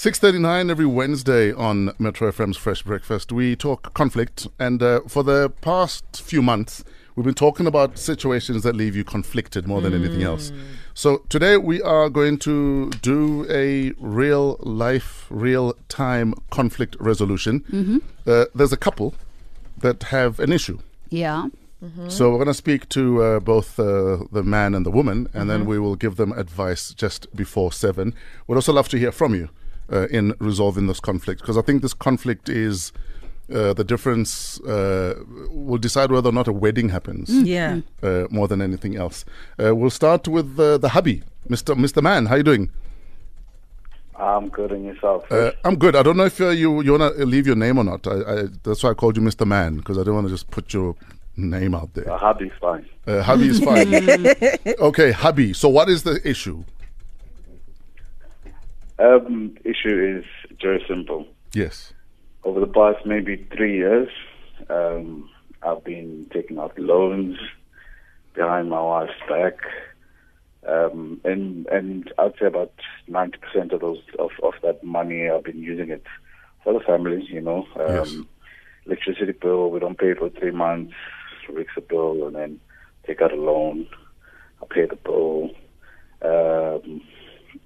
6.39 every Wednesday on Metro FM's Fresh Breakfast. We talk conflict, and uh, for the past few months, we've been talking about situations that leave you conflicted more than anything else. So today we are going to do a real life, real time conflict resolution. Uh, there's a couple that have an issue. Yeah. So we're going to speak to uh, both uh, the man and the woman, and then we will give them advice just before seven. We'd also love to hear from you uh, in resolving this conflict because I think this conflict is uh, the difference. Uh, will decide whether or not a wedding happens Yeah. uh, more than anything else. Uh, we'll start with uh, the hubby, Mister Mister Man. How you doing? I'm good and yourself. Uh, I'm good. I don't know if uh, you you want to leave your name or not. I, I, that's why I called you Mister Man because I don't want to just put your name out there. Uh, hubby's fine. Uh, hubby is fine. okay, hubby. So what is the issue? Um, issue is very simple. Yes. Over the past maybe three years, um, I've been taking out loans behind my wife's back, um, and and I'd say about ninety percent of those of, of that money I've been using it for the family. You know, um, Yes. electricity bill we don't pay for three months, fix a bill, and then take out a loan. I pay the bill. Um,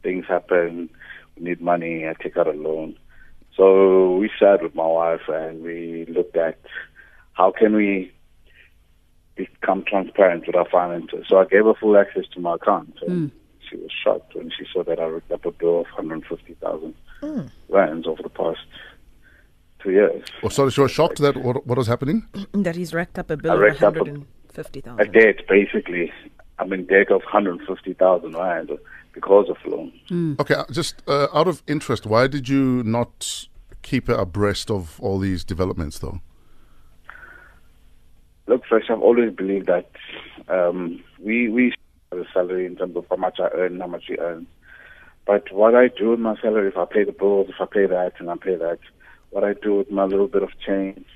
things happen. We need money. I take out a loan. So we sat with my wife and we looked at how can we become transparent with our finances. So I gave her full access to my account. And hmm. She was shocked when she saw that I ripped up a bill of 150,000 hmm. rands over the past two years. Oh, sorry, she was shocked that what, what was happening. That he's racked up a bill I of racked up a- 150,000. A debt, basically. I'm in debt of 150,000 rands because of loans. Okay, uh, just uh, out of interest, why did you not keep her abreast of all these developments, though? Look, Fresh, I've always believed that um, we we have a salary in terms of how much I earn how much she earns. But what I do with my salary, if I pay the bills, if I pay that and I pay that, what I do with my little bit of change,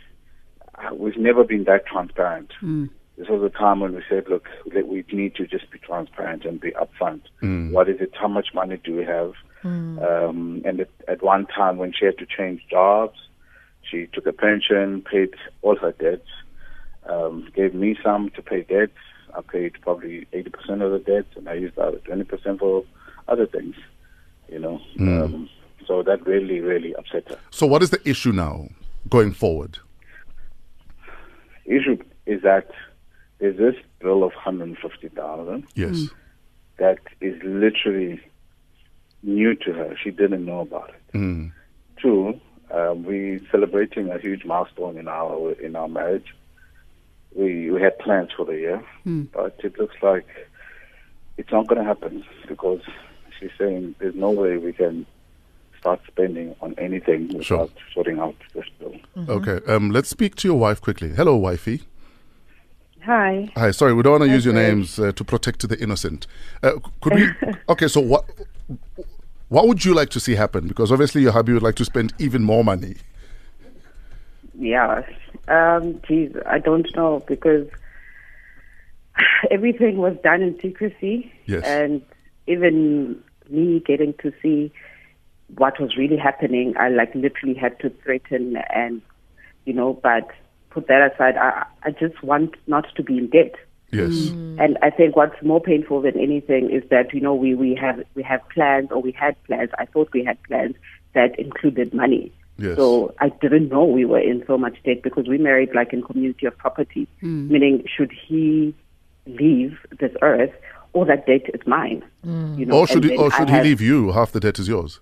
uh, we've never been that transparent. This was a time when we said, look, we need to just be transparent and be upfront. What is it? How much money do we have? Um, and at, at one time when she had to change jobs, she took a pension, paid all her debts um, gave me some to pay debts. I paid probably 80% of the debts, and I used the other 20% for other things, you know. Um, so that really, really upset her. So, what is the issue now going forward? Issue is that there's this bill of 150000 Yes. that is literally new to her. She didn't know about it. Mm. Two, um, we're celebrating a huge milestone in our in our marriage. We we had plans for the year, but it looks like it's not going to happen because she's saying there's no way we can start spending on anything without Sure. sorting out this bill. Okay. Um, let's speak to your wife quickly. Hello, wifey. Hi. Hi. Sorry, we don't want to use your names uh, to protect the innocent. Uh, could we? okay. So what? What would you like to see happen? Because obviously your hubby would like to spend even more money. Yeah. Um, geez, I don't know because everything was done in secrecy. Yes. And even me getting to see what was really happening, I like literally had to threaten and, you know, but put that aside, I, I just want not to be in debt. Yes. Mm. And I think what's more painful than anything is that you know we we have we have plans or we had plans. I thought we had plans that included money. Yes. So I didn't know we were in so much debt because we married like in community of property, mm. meaning should he leave this earth, all that debt is mine. Mm. You know, Or should he? then Or I should he have- leave you? Half the debt is yours.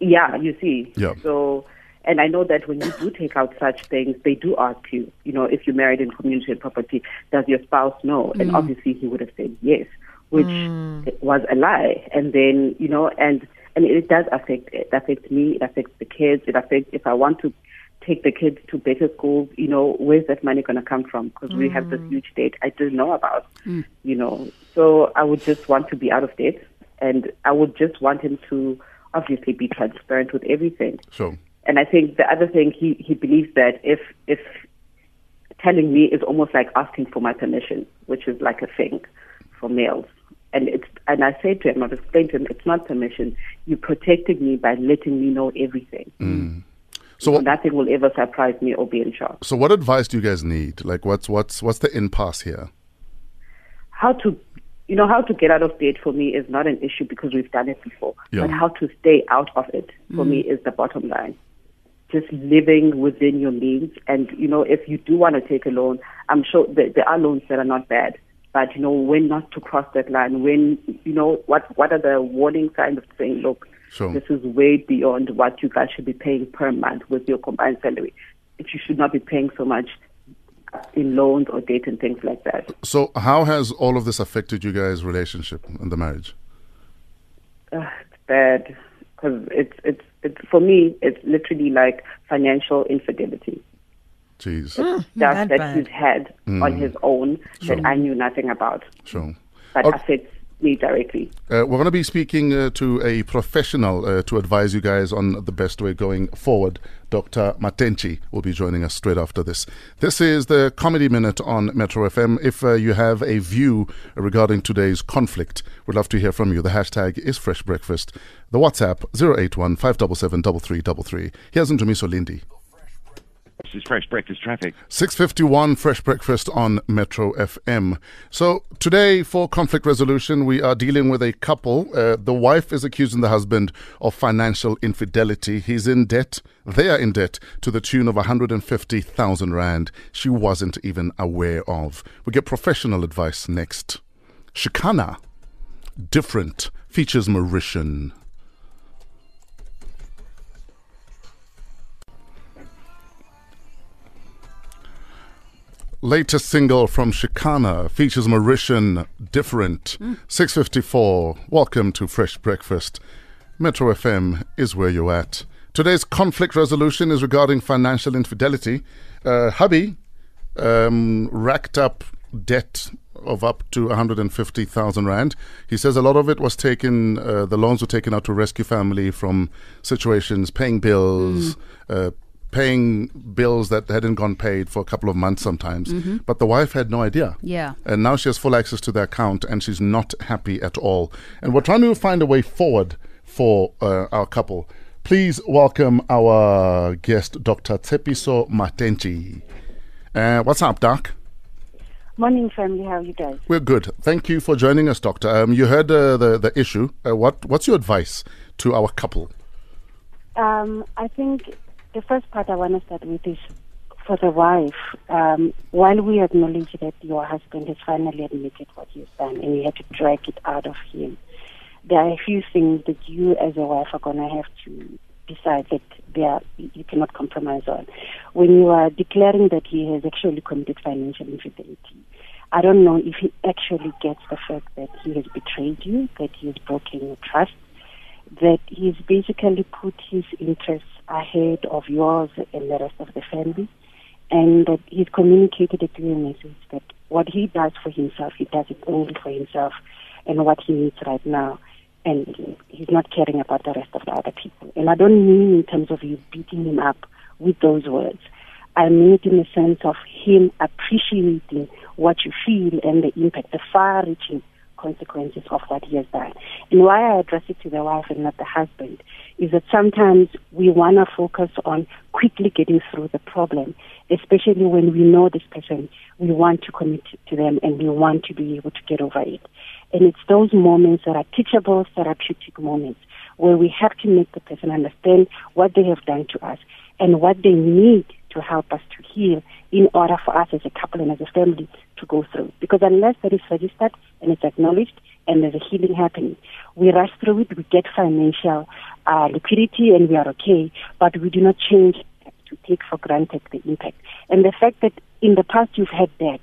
Yeah, you see. Yeah. So, and I know that when you do take out such things, they do ask you, you know, if you're married in community and property, does your spouse know? And mm. obviously he would have said yes, which mm. was a lie. And then, you know, and, and it does affect, it affects me, it affects the kids, it affects, if I want to take the kids to better schools, you know, where's that money going to come from? Because we have this mm. huge debt I didn't know about, you know. So I would just want to be out of debt and I would just want him to obviously be transparent with everything. Sure. And I think the other thing he, he believes that if if telling me is almost like asking for my permission, which is like a thing for males. And it's and I said to him, I've explained to him, it's not permission. You protected me by letting me know everything. Hmm. Hmm. So what, Nothing will ever surprise me or be in shock. so what advice do you guys need? Like, what's what's what's the impasse here? How to, you know, how to get out of debt for me is not an issue because we've done it before. Yeah. But how to stay out of it for hmm. me is the bottom line. Just living within your means, and you know, if you do want to take a loan, I'm sure that there are loans that are not bad. But you know, when not to cross that line, when you know what what are the warning signs of saying, look, Sure. this is way beyond what you guys should be paying per month with your combined salary. If you should not be paying so much in loans or debt and things like that. So how has all of this affected you guys' relationship and the marriage? uh, it's bad because it's it's it's for me it's literally like financial infidelity Jeez, mm, stuff that that bad. he's had on mm. his own Sure. that I knew nothing about sure. but Oh. affects me directly. Uh, we're going to be speaking uh, to a professional uh, to advise you guys on the best way going forward. Dr. Matenchi will be joining us straight after this. This is the Comedy Minute on Metro FM. If uh, you have a view regarding today's conflict, we'd love to hear from you. The hashtag is Fresh Breakfast. The WhatsApp 081 577 3333. Here's Ndumiso Lindi. This is Fresh Breakfast Traffic. 651 Fresh Breakfast on Metro FM. So, today for conflict resolution, we are dealing with a couple. Uh, the wife is accusing the husband of financial infidelity. He's in debt. They are in debt to the tune of 150,000 Rand she wasn't even aware of. We get professional advice next. Shekhinah, different, features Mauritian. Latest single from Shekhinah features Mauritian Different. 654. Welcome to Fresh Breakfast. Metro FM is where you're at. Today's conflict resolution is regarding financial infidelity. Uh, hubby um, racked up debt of up to 150,000 Rand. He says a lot of it was taken, uh, the loans were taken out to rescue family from situations, paying bills, uh, paying bills that hadn't gone paid for a couple of months sometimes. But the wife had no idea. Yeah. And now she has full access to the account and she's not happy at all. And we're trying to find a way forward for uh, our couple. Please welcome our guest, Dr. Tsepiso Matenchi. Uh, what's up, Doc? Morning, family. How are you guys? We're good. Thank you for joining us, Doctor. Um, you heard uh, the the issue. Uh, what What's your advice to our couple? Um, I think the first part I want to start with is for the wife. Um, while we acknowledge that your husband has finally admitted what he's done and you had to drag it out of him, there are a few things that you as a wife are going to have to decide that they are, you cannot compromise on. When you are declaring that he has actually committed financial infidelity, I don't know if he actually gets the fact that he has betrayed you, that he has broken your trust, that he's basically put his interests ahead of yours and the rest of the family, and that he's communicated a clear message that what he does for himself, he does it only for himself and what he needs right now. And he's not caring about the rest of the other people. And I don't mean in terms of you beating him up with those words. I mean it in the sense of him appreciating what you feel and the impact, the far reaching consequences of what he has done. And why I address it to the wife and not the husband is that sometimes we want to focus on quickly getting through the problem, especially when we know this person, we want to commit to them and we want to be able to get over it. And it's those moments that are teachable, therapeutic moments where we have to make the person understand what they have done to us and what they need to help us to heal in order for us as a couple and as a family to go through. Because unless that is registered and it's acknowledged and there's a healing happening, we rush through it, we get financial uh, liquidity and we are okay, but we do not change to take for granted the impact. And the fact that in the past you've had that,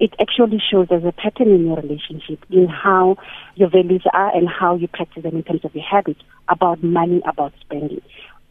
it actually shows there's a pattern in your relationship in how your values are and how you practice them in terms of your habits about money, about spending.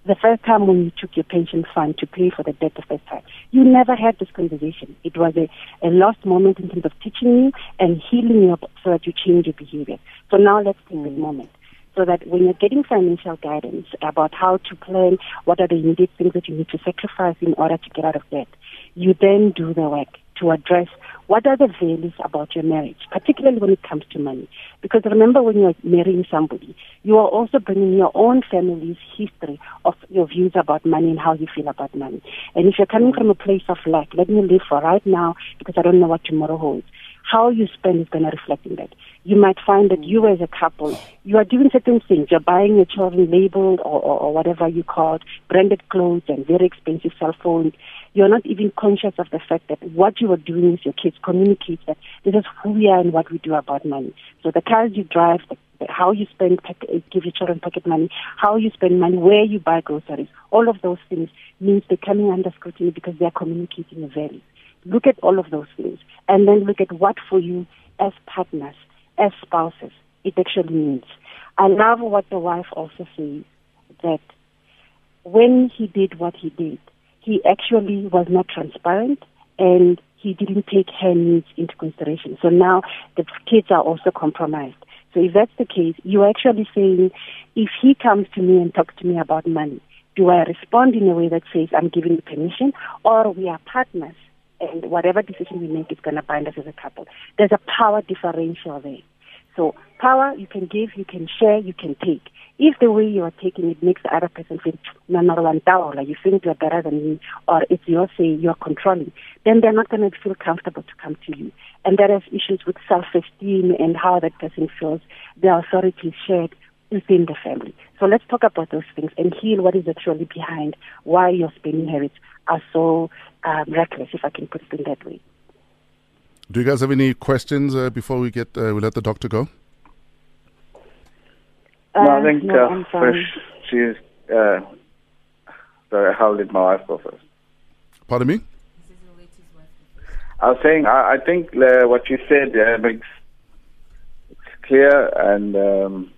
The first time when you took your pension fund to pay for the debt the first time, you never had this conversation. It was a, a lost moment in terms of teaching you and healing you up so that you change your behavior. So now let's take this mm. moment so that when you're getting financial guidance about how to plan, what are the immediate things that you need to sacrifice in order to get out of debt, you then do the work to address what are the values about your marriage, particularly when it comes to money. Because remember, when you're marrying somebody, you are also bringing your own family's history of your views about money and how you feel about money. And if you're coming from a place of lack, let me live for right now because I don't know what tomorrow holds. How you spend is going to reflect in that. You might find that you as a couple, you are doing certain things. You're buying your children labeled or, or, or whatever you call it, branded clothes and very expensive cell phones you're not even conscious of the fact that what you are doing with your kids communicates that this is who we are and what we do about money. So the cars you drive, the, how you spend, eh, give your children pocket money, how you spend money, where you buy groceries, all of those things means they're coming under scrutiny because they're communicating a value. Look at all of those things and then look at what for you as partners, as spouses, it actually means. I love what the wife also says that when he did what he did, he actually was not transparent and he didn't take her needs into consideration. So now the kids are also compromised. So if that's the case, you're actually saying, if he comes to me and talks to me about money, do I respond in a way that says I'm giving permission, or we are partners and whatever decision we make is going to bind us as a couple? There's a power differential there. So power you can give, you can share, you can take. If the way you are taking it makes the other person feel like you think you're better than me, or it's your say you're controlling, then they're not going to feel comfortable to come to you. And that has issues with self-esteem and how that person feels the authority is shared within the family. So let's talk about those things and heal what is actually behind why you're spending habits are so um, reckless, if I can put it in that way. Do you guys have any questions uh, before we get uh, we let the doctor go? no, I think no, uh, I'm. Fresh, she's. Uh, sorry, how did my wife go first? Pardon me? I was saying, I, I think uh, what you said uh, makes it's clear, and um,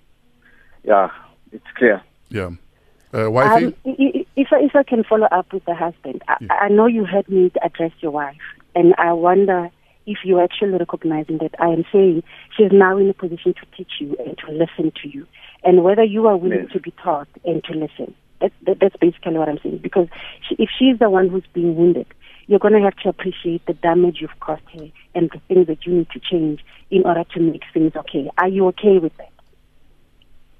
yeah, it's clear. Yeah. Uh, wifey? Um, i- i- if, I, if I can follow up with the husband, I, Yeah. I know you heard me address your wife, and I wonder if you're actually recognizing that I am saying she's now in a position to teach you and to listen to you, and whether you are willing Yes. to be taught and to listen. That, that, that's basically what I'm saying. Because she, if she's the one who's being wounded, you're going to have to appreciate the damage you've caused her and the things that you need to change in order to make things okay. Are you okay with that?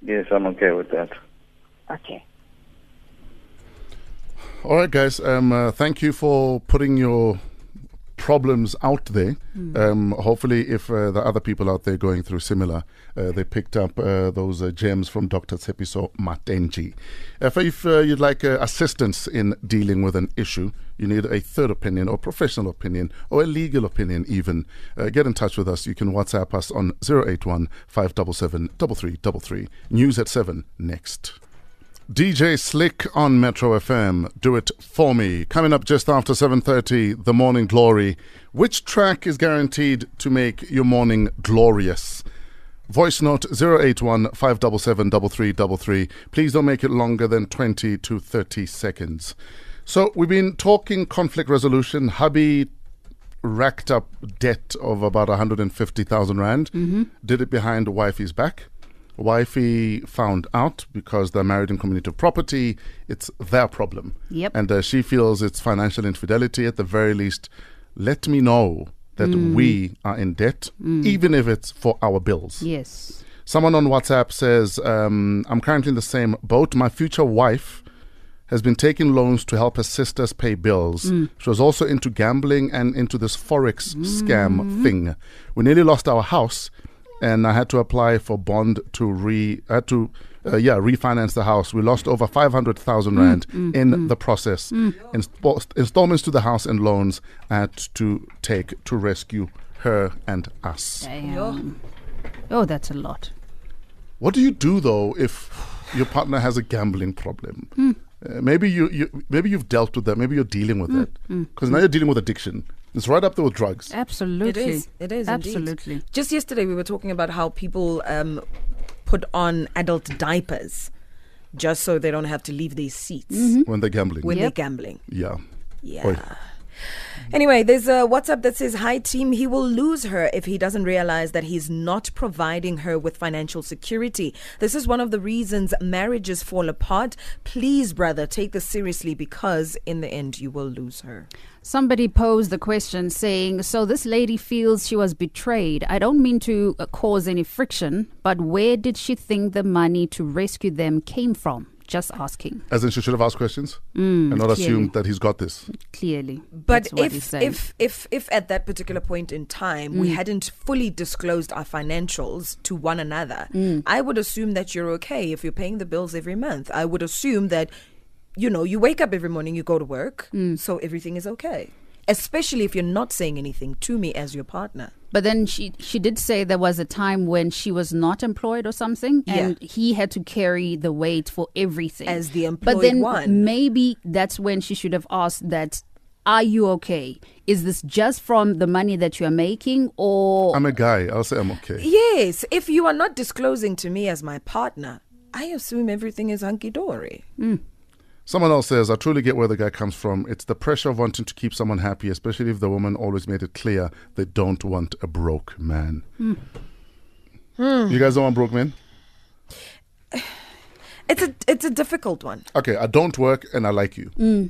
Yes, I'm okay with that. Okay. All right, guys. Um, uh, thank you for putting your problems out there. Um, hopefully, if uh, the other people out there going through similar, uh, they picked up uh, those uh, gems from Dr. Tsepiso Matenji. If, if uh, you'd like uh, assistance in dealing with an issue, you need a third opinion or professional opinion or a legal opinion even, uh, get in touch with us. You can WhatsApp us on 081 577 3333. News at 7 next. DJ Slick on Metro FM. Do it for me. Coming up just after 7:30, The Morning Glory. Which track is guaranteed to make your morning glorious? Voice note 081 577 3333. Please don't make it longer than 20 to 30 seconds. So, we've been talking conflict resolution. Hubby racked up debt of about 150,000 Rand. Mm-hmm. Did it behind wifey's back. Wifey found out because they're married in community of property. It's their problem. Yep. And uh, she feels it's financial infidelity. At the very least, let me know that we are in debt, even if it's for our bills. Yes. Someone on WhatsApp says, um, I'm currently in the same boat. My future wife has been taking loans to help her sisters pay bills. She was also into gambling and into this Forex scam thing. We nearly lost our house, and I had to apply for bond to re, I had to, uh, yeah, refinance the house. We lost over 500,000 Rand in the process. Inspo- installments to the house and loans I had to take to rescue her and us. Damn. Oh, that's a lot. What do you do though if your partner has a gambling problem? Hmm. Uh, maybe you, you maybe you've dealt with that. Maybe you're dealing with it Hmm. because now you're dealing with addiction. It's right up there with drugs. Absolutely. It is. It is. indeed. Absolutely. Just yesterday, we were talking about how people um, put on adult diapers just so they don't have to leave their seats Mm-hmm. When they're gambling, when Yep. they're gambling. yeah. Yeah. Oi. Anyway, there's a WhatsApp that says, Hi, team. He will lose her if he doesn't realize that he's not providing her with financial security. This is one of the reasons marriages fall apart. Please, brother, take this seriously because in the end, you will lose her. Somebody posed the question saying, So this lady feels she was betrayed. I don't mean to uh, cause any friction, but where did she think the money to rescue them came from? Just asking, As in, she should have asked questions mm, and not clearly. assumed that he's got this. clearly. But That's if, saying. if if if at that particular point in time we mm. hadn't fully disclosed our financials to one another, mm. I would assume that you're okay if you're paying the bills every month. I would assume that you know you wake up every morning, you go to work, so everything is okay. Especially if you're not saying anything to me as your partner. But then she she did say there was a time when she was not employed or something, and he had to carry the weight for everything As the But then one. maybe that's when she should have asked that. Are you okay? Is this just from the money that you are making, or I'm a guy. I'll say I'm okay. Yes, if you are not disclosing to me as my partner, I assume everything is hunky dory. Hmm. Someone else says, I truly get where the guy comes from. It's the pressure of wanting to keep someone happy, especially if the woman always made it clear they don't want a broke man. Hmm. You guys don't want broke men? It's a it's a difficult one. Okay, I don't work and I like you. Hmm.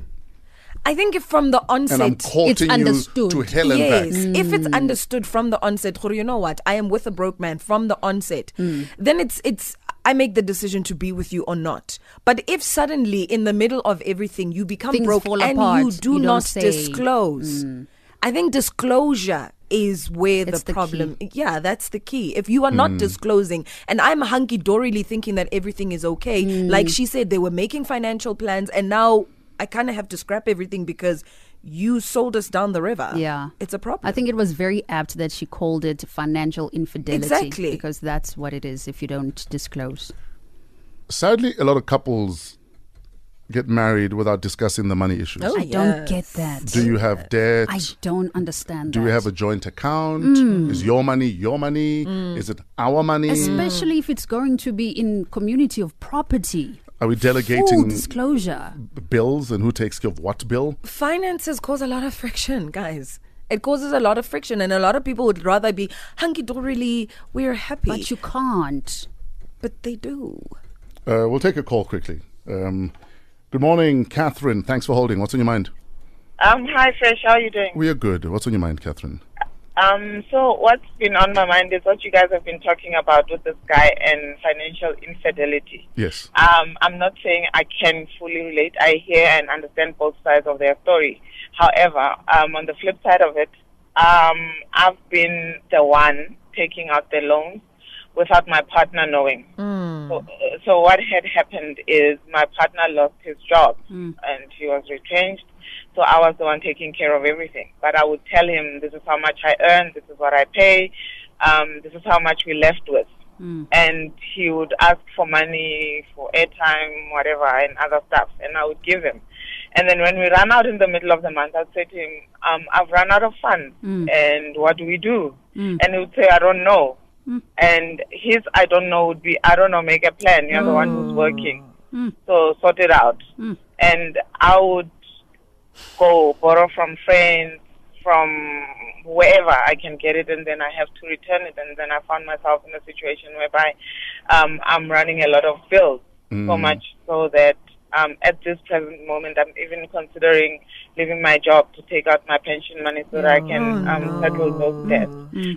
I think if from the onset And you understood. to hell and yes, back. if it's hmm. understood from the onset, "Khoro, you know what? I am with a broke man from the onset. Then it's it's I make the decision to be with you or not. But if suddenly in the middle of everything you become Things broke fall and apart, you do you don't say. disclose, hmm. I think disclosure is where It's the the problem. Yeah, that's the key. If you are not hmm. disclosing, and I'm hunky dorily thinking that everything is okay, like hmm. she said, they were making financial plans, and now I kind of have to scrap everything because you sold us down the river. Yeah. it's a problem. I think it was very apt that she called it financial infidelity. Exactly. Because that's what it is if you don't disclose. Sadly, a lot of couples get married without discussing the money issues. Oh, ah, I don't get that. Do you have debt? I don't understand Do that. we have a joint account? Mm. Is your money your money? Mm. Is it our money? Especially if it's going to be in community of property. Are we delegating Full delegating disclosure. bills and who takes care of what bill? Finances cause a lot of friction, guys. It causes a lot of friction, and a lot of people would rather be hunky dorily. We're happy, But you can't. but they do. Uh, we'll take a call quickly. Um, good morning, Catherine. Thanks for holding. What's on your mind? Um, hi, Fresh. How are you doing? We are good. What's on your mind, Catherine? Um, so what's been on my mind is what you guys have been talking about with this guy and financial infidelity. Yes. Um, I'm not saying I can fully relate. I hear and understand both sides of their story. However, um, on the flip side of it, um, I've been the one taking out the loans without my partner knowing. So, so what had happened is my partner lost his job and he was retrenched. So I was the one taking care of everything. But I would tell him, this is how much I earn, this is what I pay, um, this is how much we left with. Hmm. And he would ask for money, for airtime, whatever, and other stuff, and I would give him. And then when we ran out in the middle of the month, I'd say to him, um, I've run out of funds, hmm. and what do we do? Hmm. And he would say, I don't know. And his I don't know would be, I don't know, make a plan. You're the one who's working. So sort it out. And I would go borrow from friends, from wherever I can get it, and then I have to return it. And then I found myself in a situation whereby um, I'm running a lot of bills, so much so that um, at this present moment, I'm even considering leaving my job to take out my pension money so that I can um, settle those debts.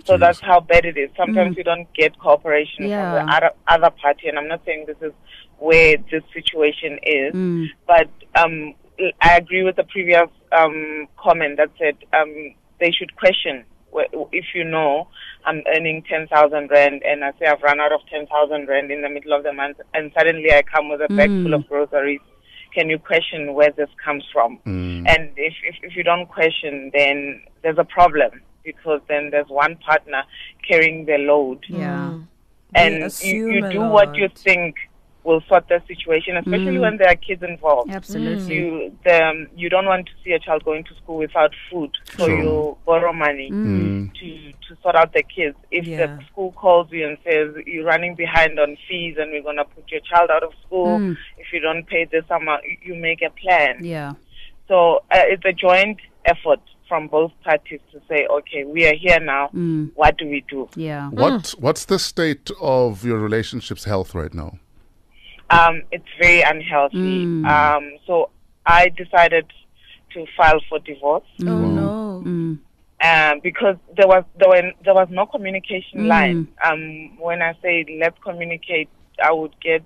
So that's how bad it is. Sometimes you don't get cooperation Yeah. from the other, other party, and I'm not saying this is where this situation is, Mm. but um, I agree with the previous um, comment that said um, they should question if you know I'm earning 10,000 rand and I say I've run out of 10,000 rand in the middle of the month and suddenly I come with a bag full of groceries. Can you question where this comes from? And if, if, if you don't question, then there's a problem because then there's one partner carrying the load Yeah. And you, you a do what you think will sort the situation, especially when there are kids involved. Absolutely. You the, um, you don't want to see a child going to school without food, so Sure. you borrow money Mm. to to sort out the kids. If Yeah. the school calls you and says you're running behind on fees and we're gonna put your child out of school if you don't pay this amount, you- you make a plan. Yeah. So uh, it's a joint effort from both parties to say, okay, we are here now. What do we do? Yeah. What What's the state of your relationship's health right now? Um, it's very unhealthy. Um, so I decided to file for divorce. Oh no. um, because there was there were there was no communication line. Um, when I say let's communicate, I would get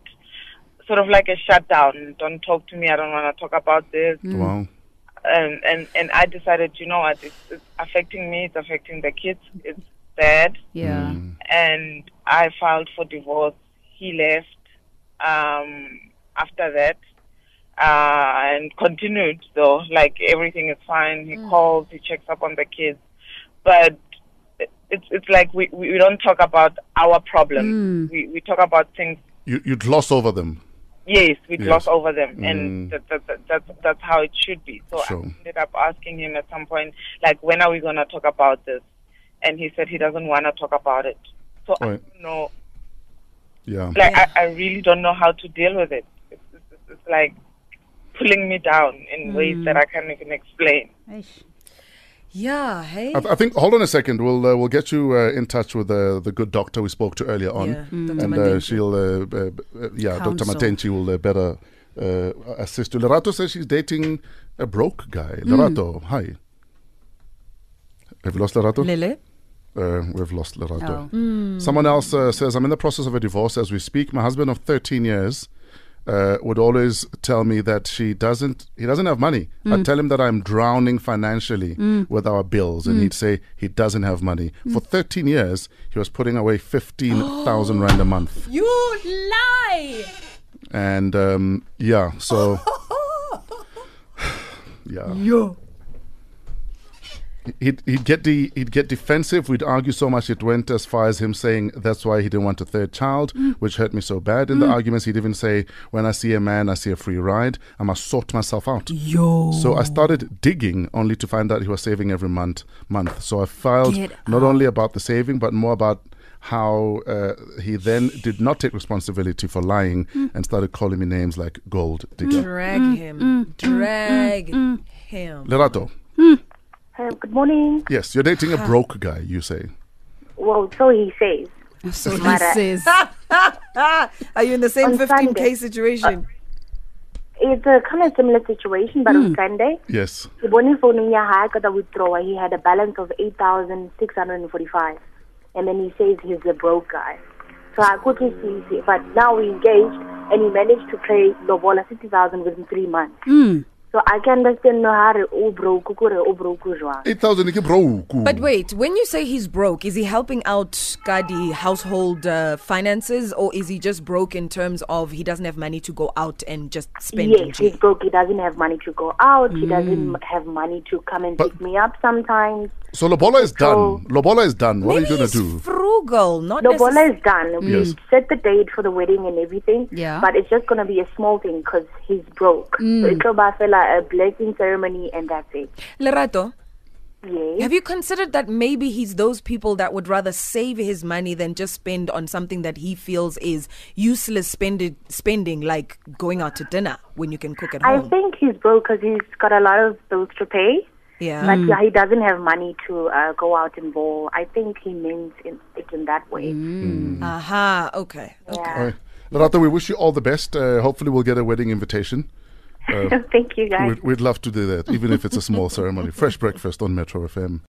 sort of like a shutdown. Don't talk to me. I don't want to talk about this. Wow. And and and I decided, you know what? It's, it's affecting me. It's affecting the kids. It's bad. Yeah. And I filed for divorce. He left. Um, after that. Uh, and continued though, like everything is fine. He calls, he checks up on the kids, but it's it's like we we don't talk about our problems. We we talk about things. You you gloss over them. Yes, we Yes. gloss over them, and that, that, that, that's that's how it should be. So Sure. I ended up asking him at some point, like, when are we gonna talk about this? And he said he doesn't want to talk about it. So I Right. don't know, Yeah. like I, I really don't know how to deal with it. It's, it's, it's like pulling me down in ways that I can't even explain. Yeah. Hey. I, I think. Hold on a second. We'll uh, we'll get you uh, in touch with the the good doctor we spoke to earlier on, Yeah, Mm. And uh, she'll uh, uh, uh, yeah, Dr. Matenchi will uh, better uh, assist you. Lerato says she's dating a broke guy. Mm. Lerato, hi. Have you lost Lerato? Lele. Uh, we've lost Lerato. Oh. Someone else uh, says, I'm in the process of a divorce as we speak. My husband of 13 years uh, would always tell me that she doesn't, he doesn't have money. I'd tell him that I'm drowning financially with our bills, and he'd say he doesn't have money. For 13 years, he was putting away 15,000 rand a month. You lie. And um, yeah, so. yeah. Yo. He'd, he'd get the he'd get defensive. We'd argue so much it went as far as him saying that's why he didn't want a third child, mm. which hurt me so bad. In the mm. arguments, he'd even say, "When I see a man, I see a free ride. I must sort myself out." Yo. So I started digging, only to find out he was saving every month. Month. So I filed Get not only about the saving, but more about how uh, he then did not take responsibility for lying mm. and started calling me names like gold digger. Drag him. Drag him. Lerato, Uh, good morning. yes, you're dating a uh, broke guy. You say. Well, so he says. So he Mara. says. Are you in the same On 15k Sunday. situation? Uh, it's a kind of similar situation, but on hmm. Sunday, Yes. the morning phone in I got a withdrawal. He had a balance of 8,645. And then he says he's a broke guy. So I quickly see, see, but now we engaged and he managed to pay Lobola 60,000 within three months. Hmm. So I can understand no how to oh broke, kukure, oh broke, jwang. Eight thousand broke. But wait, when you say he's broke, is he helping out Gadi household uh, finances or is he just broke in terms of he doesn't have money to go out and just spend? in Yes, he's broke. He doesn't have money to go out. He doesn't have money to come and But- pick me up sometimes. So Lobola is So- done. Lobola is done. What are you gonna he's do? Frugal, not Lobola necessarily. is done. We Yes. set the date for the wedding and everything. Yeah. But it's just going to be a small thing because he's broke. So mm. it's like a blessing ceremony and that's it. Lerato, Yes. have you considered that maybe he's those people that would rather save his money than just spend on something that he feels is useless spended, spending, like going out to dinner when you can cook at home? I think he's broke because he's got a lot of bills to pay. Yeah. But yeah, he doesn't have money to uh, go out and ball. I think he means in, it in that way. Aha, okay. okay. Yeah. All right. Lerato, we wish you all the best. Uh, hopefully, we'll get a wedding invitation. Thank you, guys. We'd, we'd love to do that, even if it's a small ceremony. Fresh breakfast on Metro FM.